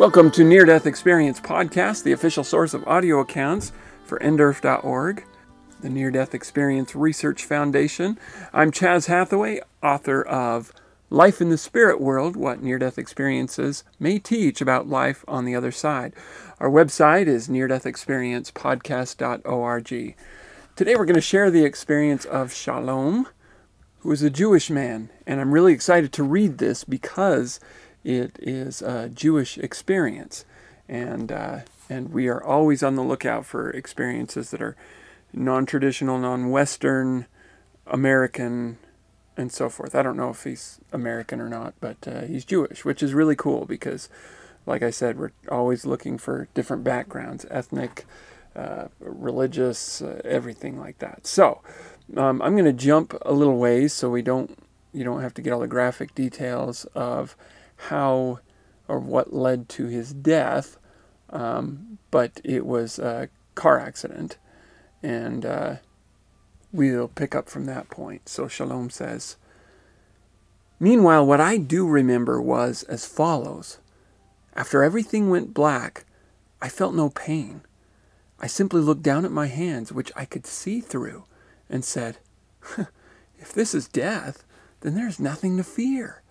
Welcome to Near Death Experience Podcast, the official source of audio accounts for NDERF.org, the Near Death Experience Research Foundation. I'm Chaz Hathaway, author of Life in the Spirit World What Near Death Experiences May Teach About Life on the Other Side. Our website is neardeathexperiencepodcast.org. Today we're going to share the experience of Shalom, who is a Jewish man, and I'm really excited to read this because it is a Jewish experience, and uh, and we are always on the lookout for experiences that are non-traditional, non-Western, American, and so forth. I don't know if he's American or not, but uh, he's Jewish, which is really cool because, like I said, we're always looking for different backgrounds, ethnic, uh, religious, uh, everything like that. So um, I'm going to jump a little ways so we don't you don't have to get all the graphic details of how or what led to his death, um, but it was a car accident, and uh, we'll pick up from that point. So Shalom says, Meanwhile, what I do remember was as follows After everything went black, I felt no pain. I simply looked down at my hands, which I could see through, and said, If this is death, then there's nothing to fear.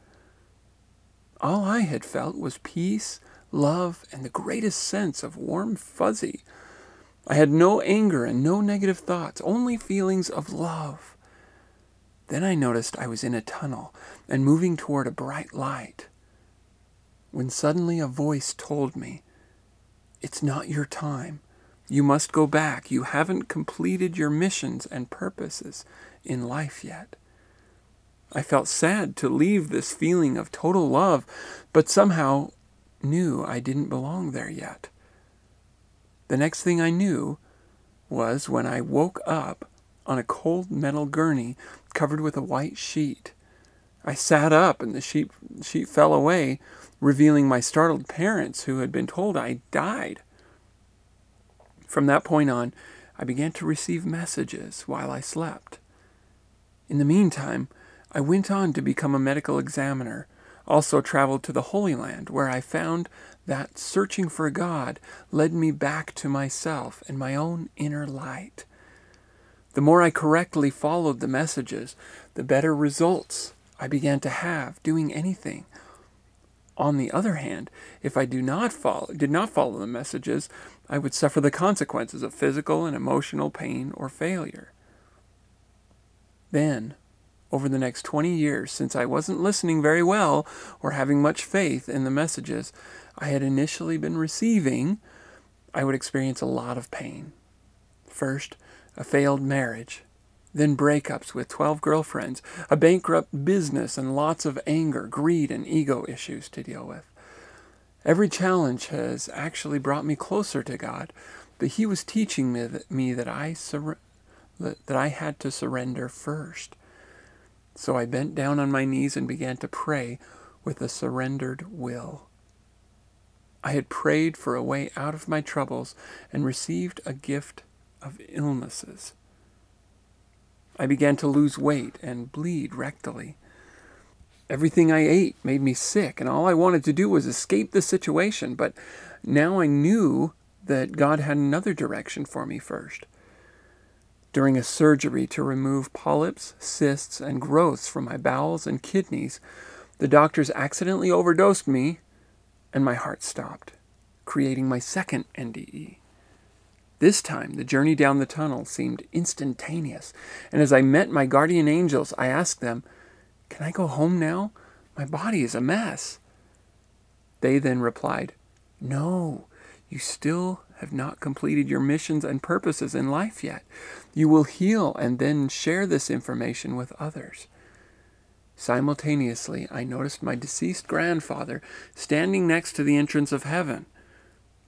All I had felt was peace, love, and the greatest sense of warm fuzzy. I had no anger and no negative thoughts, only feelings of love. Then I noticed I was in a tunnel and moving toward a bright light. When suddenly a voice told me, It's not your time. You must go back. You haven't completed your missions and purposes in life yet. I felt sad to leave this feeling of total love, but somehow knew I didn't belong there yet. The next thing I knew was when I woke up on a cold metal gurney covered with a white sheet. I sat up and the sheet, sheet fell away, revealing my startled parents who had been told I died. From that point on, I began to receive messages while I slept. In the meantime, I went on to become a medical examiner, also traveled to the Holy Land, where I found that searching for God led me back to myself and my own inner light. The more I correctly followed the messages, the better results I began to have doing anything. On the other hand, if I do not follow, did not follow the messages, I would suffer the consequences of physical and emotional pain or failure. Then, over the next 20 years, since I wasn't listening very well or having much faith in the messages I had initially been receiving, I would experience a lot of pain. First, a failed marriage, then breakups with 12 girlfriends, a bankrupt business, and lots of anger, greed, and ego issues to deal with. Every challenge has actually brought me closer to God, but He was teaching me that, me that I sur- that I had to surrender first. So I bent down on my knees and began to pray with a surrendered will. I had prayed for a way out of my troubles and received a gift of illnesses. I began to lose weight and bleed rectally. Everything I ate made me sick, and all I wanted to do was escape the situation, but now I knew that God had another direction for me first. During a surgery to remove polyps, cysts, and growths from my bowels and kidneys, the doctors accidentally overdosed me and my heart stopped, creating my second NDE. This time, the journey down the tunnel seemed instantaneous, and as I met my guardian angels, I asked them, Can I go home now? My body is a mess. They then replied, No, you still have not completed your missions and purposes in life yet. You will heal and then share this information with others. Simultaneously, I noticed my deceased grandfather standing next to the entrance of heaven.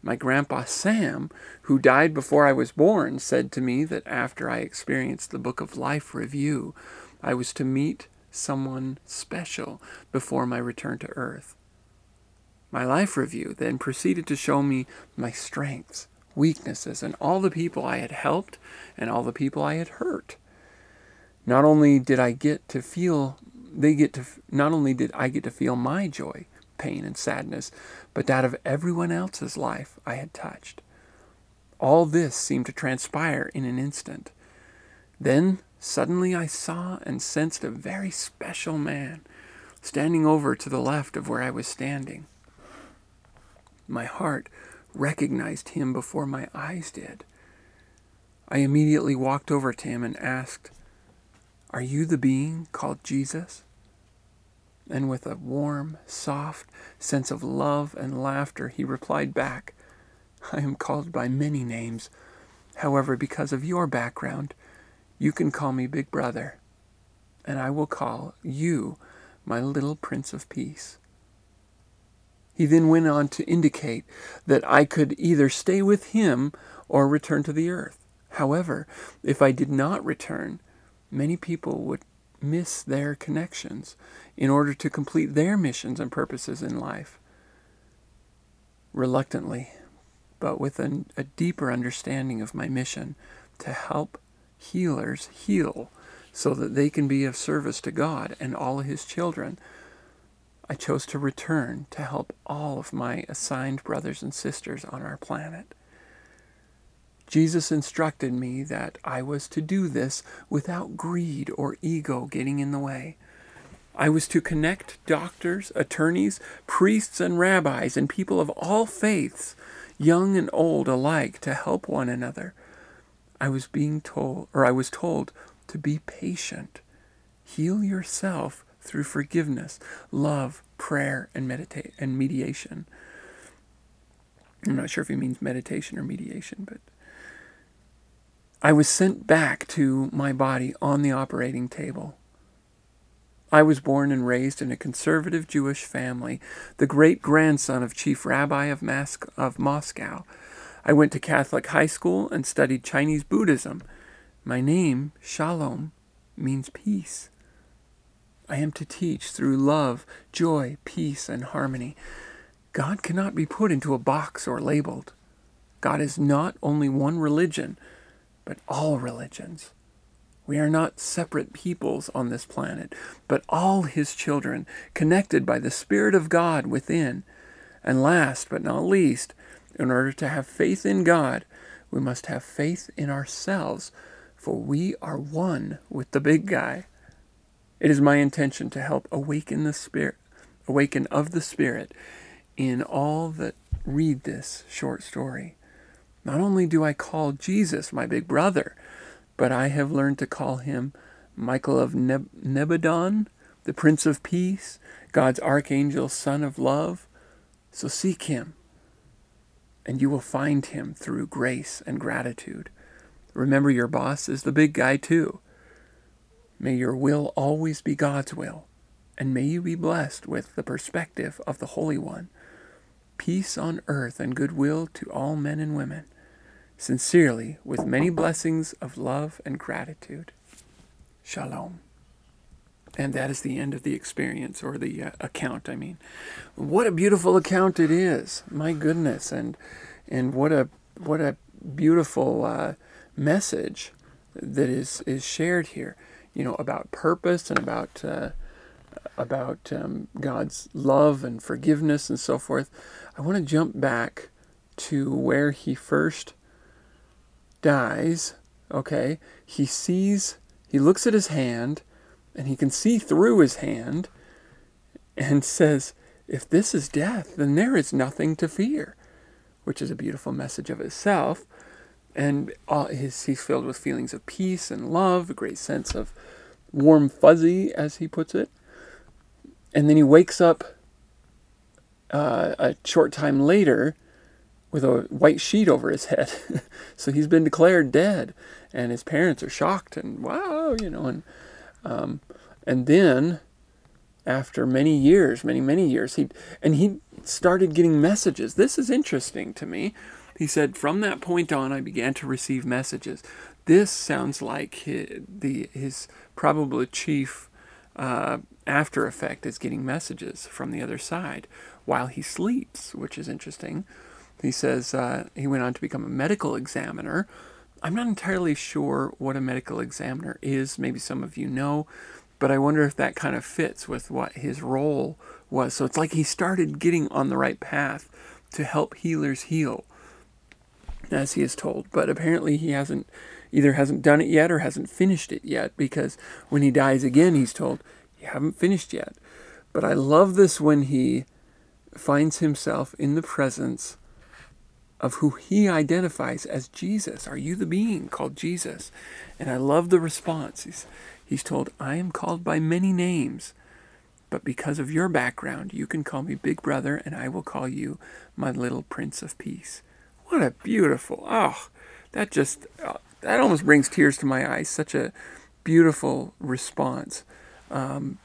My grandpa Sam, who died before I was born, said to me that after I experienced the Book of Life review, I was to meet someone special before my return to Earth. My life review then proceeded to show me my strengths, weaknesses, and all the people I had helped and all the people I had hurt. Not only did I get to feel, they get to, not only did I get to feel my joy, pain and sadness, but that of everyone else's life I had touched. All this seemed to transpire in an instant. Then suddenly I saw and sensed a very special man standing over to the left of where I was standing. My heart recognized him before my eyes did. I immediately walked over to him and asked, Are you the being called Jesus? And with a warm, soft sense of love and laughter, he replied back, I am called by many names. However, because of your background, you can call me Big Brother, and I will call you my little Prince of Peace. He then went on to indicate that I could either stay with him or return to the earth. However, if I did not return, many people would miss their connections in order to complete their missions and purposes in life. Reluctantly, but with a, a deeper understanding of my mission to help healers heal so that they can be of service to God and all His children, I chose to return to help all of my assigned brothers and sisters on our planet. Jesus instructed me that I was to do this without greed or ego getting in the way. I was to connect doctors, attorneys, priests, and rabbis, and people of all faiths, young and old alike, to help one another. I was being told, or I was told, to be patient. Heal yourself through forgiveness, love, prayer, and meditate and mediation. I'm not sure if he means meditation or mediation, but I was sent back to my body on the operating table. I was born and raised in a conservative Jewish family, the great grandson of Chief Rabbi of, Mas- of Moscow. I went to Catholic high school and studied Chinese Buddhism. My name, Shalom, means peace. I am to teach through love, joy, peace, and harmony. God cannot be put into a box or labeled. God is not only one religion, but all religions. We are not separate peoples on this planet, but all His children, connected by the Spirit of God within. And last but not least, in order to have faith in God, we must have faith in ourselves, for we are one with the big guy. It is my intention to help awaken the Spirit, awaken of the Spirit in all that read this short story. Not only do I call Jesus my big brother, but I have learned to call him Michael of Neb- Nebadon, the Prince of Peace, God's Archangel, Son of Love. So seek him, and you will find him through grace and gratitude. Remember, your boss is the big guy, too. May your will always be God's will, and may you be blessed with the perspective of the Holy One peace on earth and goodwill to all men and women. Sincerely, with many blessings of love and gratitude. Shalom. And that is the end of the experience or the uh, account, I mean. What a beautiful account it is. My goodness. And and what a what a beautiful uh, message that is is shared here, you know, about purpose and about uh, about um, God's love and forgiveness and so forth, I want to jump back to where he first dies. Okay, he sees, he looks at his hand, and he can see through his hand, and says, If this is death, then there is nothing to fear, which is a beautiful message of itself. And all his, he's filled with feelings of peace and love, a great sense of warm fuzzy, as he puts it and then he wakes up uh, a short time later with a white sheet over his head. so he's been declared dead, and his parents are shocked and wow, you know, and um, and then after many years, many many years, he and he started getting messages. This is interesting to me. He said, from that point on, I began to receive messages. This sounds like his, the his probably chief uh, after effect is getting messages from the other side while he sleeps, which is interesting. He says uh, he went on to become a medical examiner. I'm not entirely sure what a medical examiner is. Maybe some of you know, but I wonder if that kind of fits with what his role was. So it's like he started getting on the right path to help healers heal, as he is told. But apparently he hasn't either hasn't done it yet or hasn't finished it yet because when he dies again, he's told, You haven't finished yet. But I love this when he finds himself in the presence of who he identifies as Jesus. Are you the being called Jesus? And I love the response. He's, he's told, I am called by many names, but because of your background, you can call me Big Brother, and I will call you my little Prince of Peace. What a beautiful, oh, that just, uh, that almost brings tears to my eyes. Such a beautiful response um,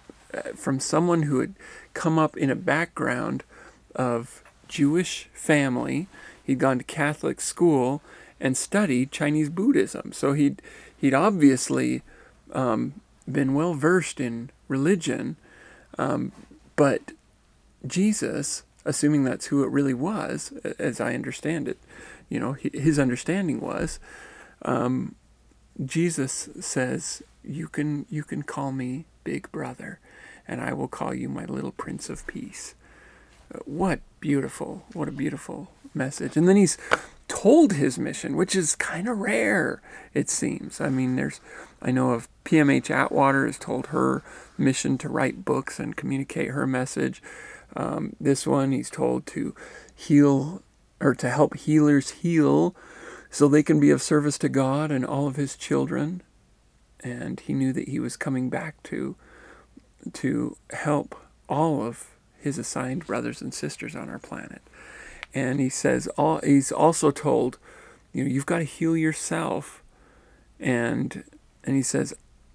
from someone who had come up in a background of Jewish family. He'd gone to Catholic school and studied Chinese Buddhism. So he'd he'd obviously um, been well versed in religion, um, but Jesus, assuming that's who it really was, as I understand it, you know, his understanding was, um, Jesus says, "You can you can call me Big Brother, and I will call you my little Prince of Peace." Uh, what beautiful, what a beautiful message. And then he's told his mission, which is kind of rare, it seems. I mean, there's, I know of PMH Atwater has told her mission to write books and communicate her message. Um, this one, he's told to heal or to help healers heal so they can be of service to God and all of his children. And he knew that he was coming back to to help all of his assigned brothers and sisters on our planet. And he says all he's also told, you know, you've got to heal yourself and and he says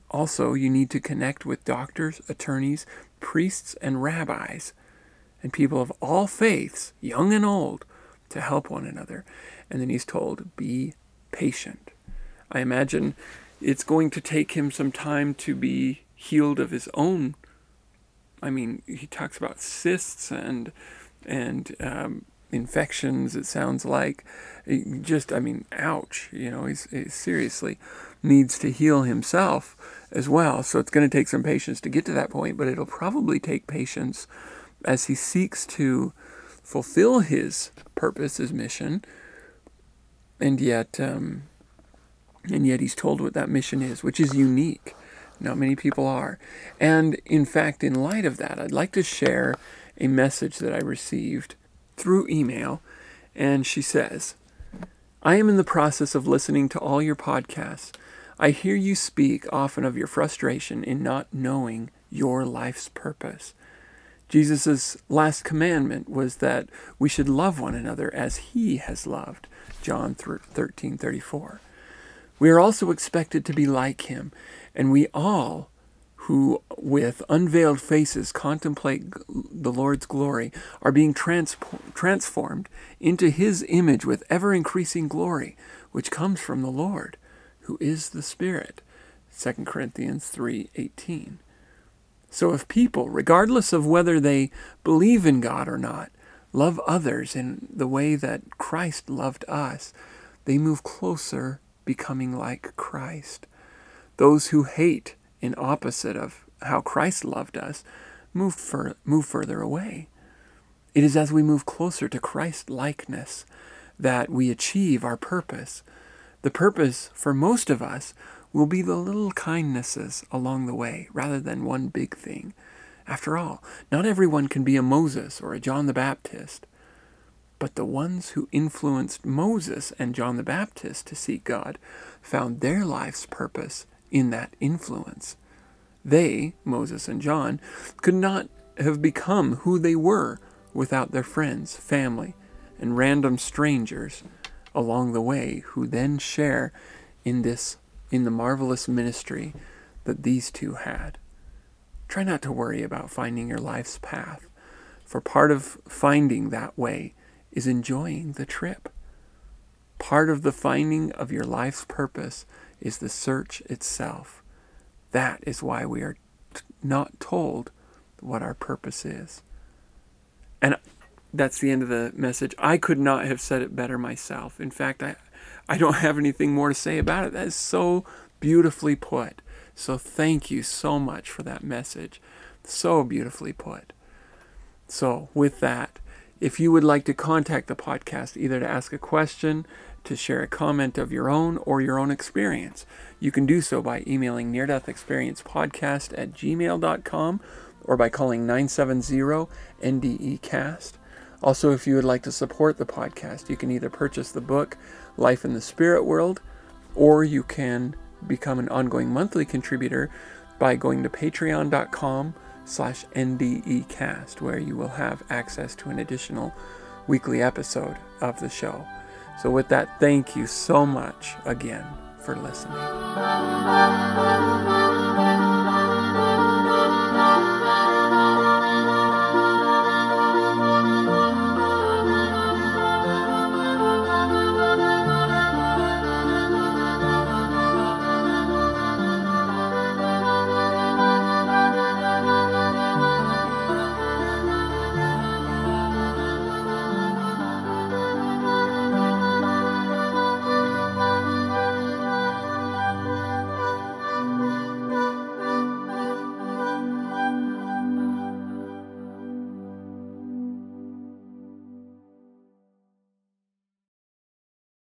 also you need to connect with doctors, attorneys, priests and rabbis and people of all faiths, young and old, to help one another. And then he's told, be patient. I imagine it's going to take him some time to be healed of his own. I mean, he talks about cysts and and um, infections. It sounds like just, I mean, ouch. You know, he's, he seriously needs to heal himself as well. So it's going to take some patience to get to that point, but it'll probably take patience as he seeks to fulfill his purpose, his mission, and yet um, and yet he's told what that mission is, which is unique. Not many people are. And in fact, in light of that, I'd like to share a message that I received through email. And she says, I am in the process of listening to all your podcasts. I hear you speak often of your frustration in not knowing your life's purpose. Jesus' last commandment was that we should love one another as he has loved. John 13 34. We are also expected to be like him, and we all who with unveiled faces contemplate the Lord's glory are being transformed into his image with ever increasing glory, which comes from the Lord, who is the Spirit. 2 Corinthians 3:18. So if people, regardless of whether they believe in God or not, love others in the way that Christ loved us, they move closer, becoming like Christ. Those who hate, in opposite of how Christ loved us, move, fur- move further away. It is as we move closer to Christ likeness that we achieve our purpose. The purpose for most of us will be the little kindnesses along the way rather than one big thing. After all, not everyone can be a Moses or a John the Baptist. But the ones who influenced Moses and John the Baptist to seek God found their life's purpose in that influence. They, Moses and John, could not have become who they were without their friends, family, and random strangers along the way who then share in this in the marvelous ministry that these two had. Try not to worry about finding your life's path, for part of finding that way is enjoying the trip. Part of the finding of your life's purpose is the search itself. That is why we are t- not told what our purpose is. And that's the end of the message. I could not have said it better myself. In fact, I, I don't have anything more to say about it. That is so beautifully put. So thank you so much for that message. So beautifully put. So, with that, if you would like to contact the podcast, either to ask a question, to share a comment of your own, or your own experience, you can do so by emailing near death experience podcast at gmail.com or by calling 970 NDE cast. Also, if you would like to support the podcast, you can either purchase the book Life in the Spirit World or you can become an ongoing monthly contributor by going to patreon.com slash ndecast where you will have access to an additional weekly episode of the show. So with that, thank you so much again for listening.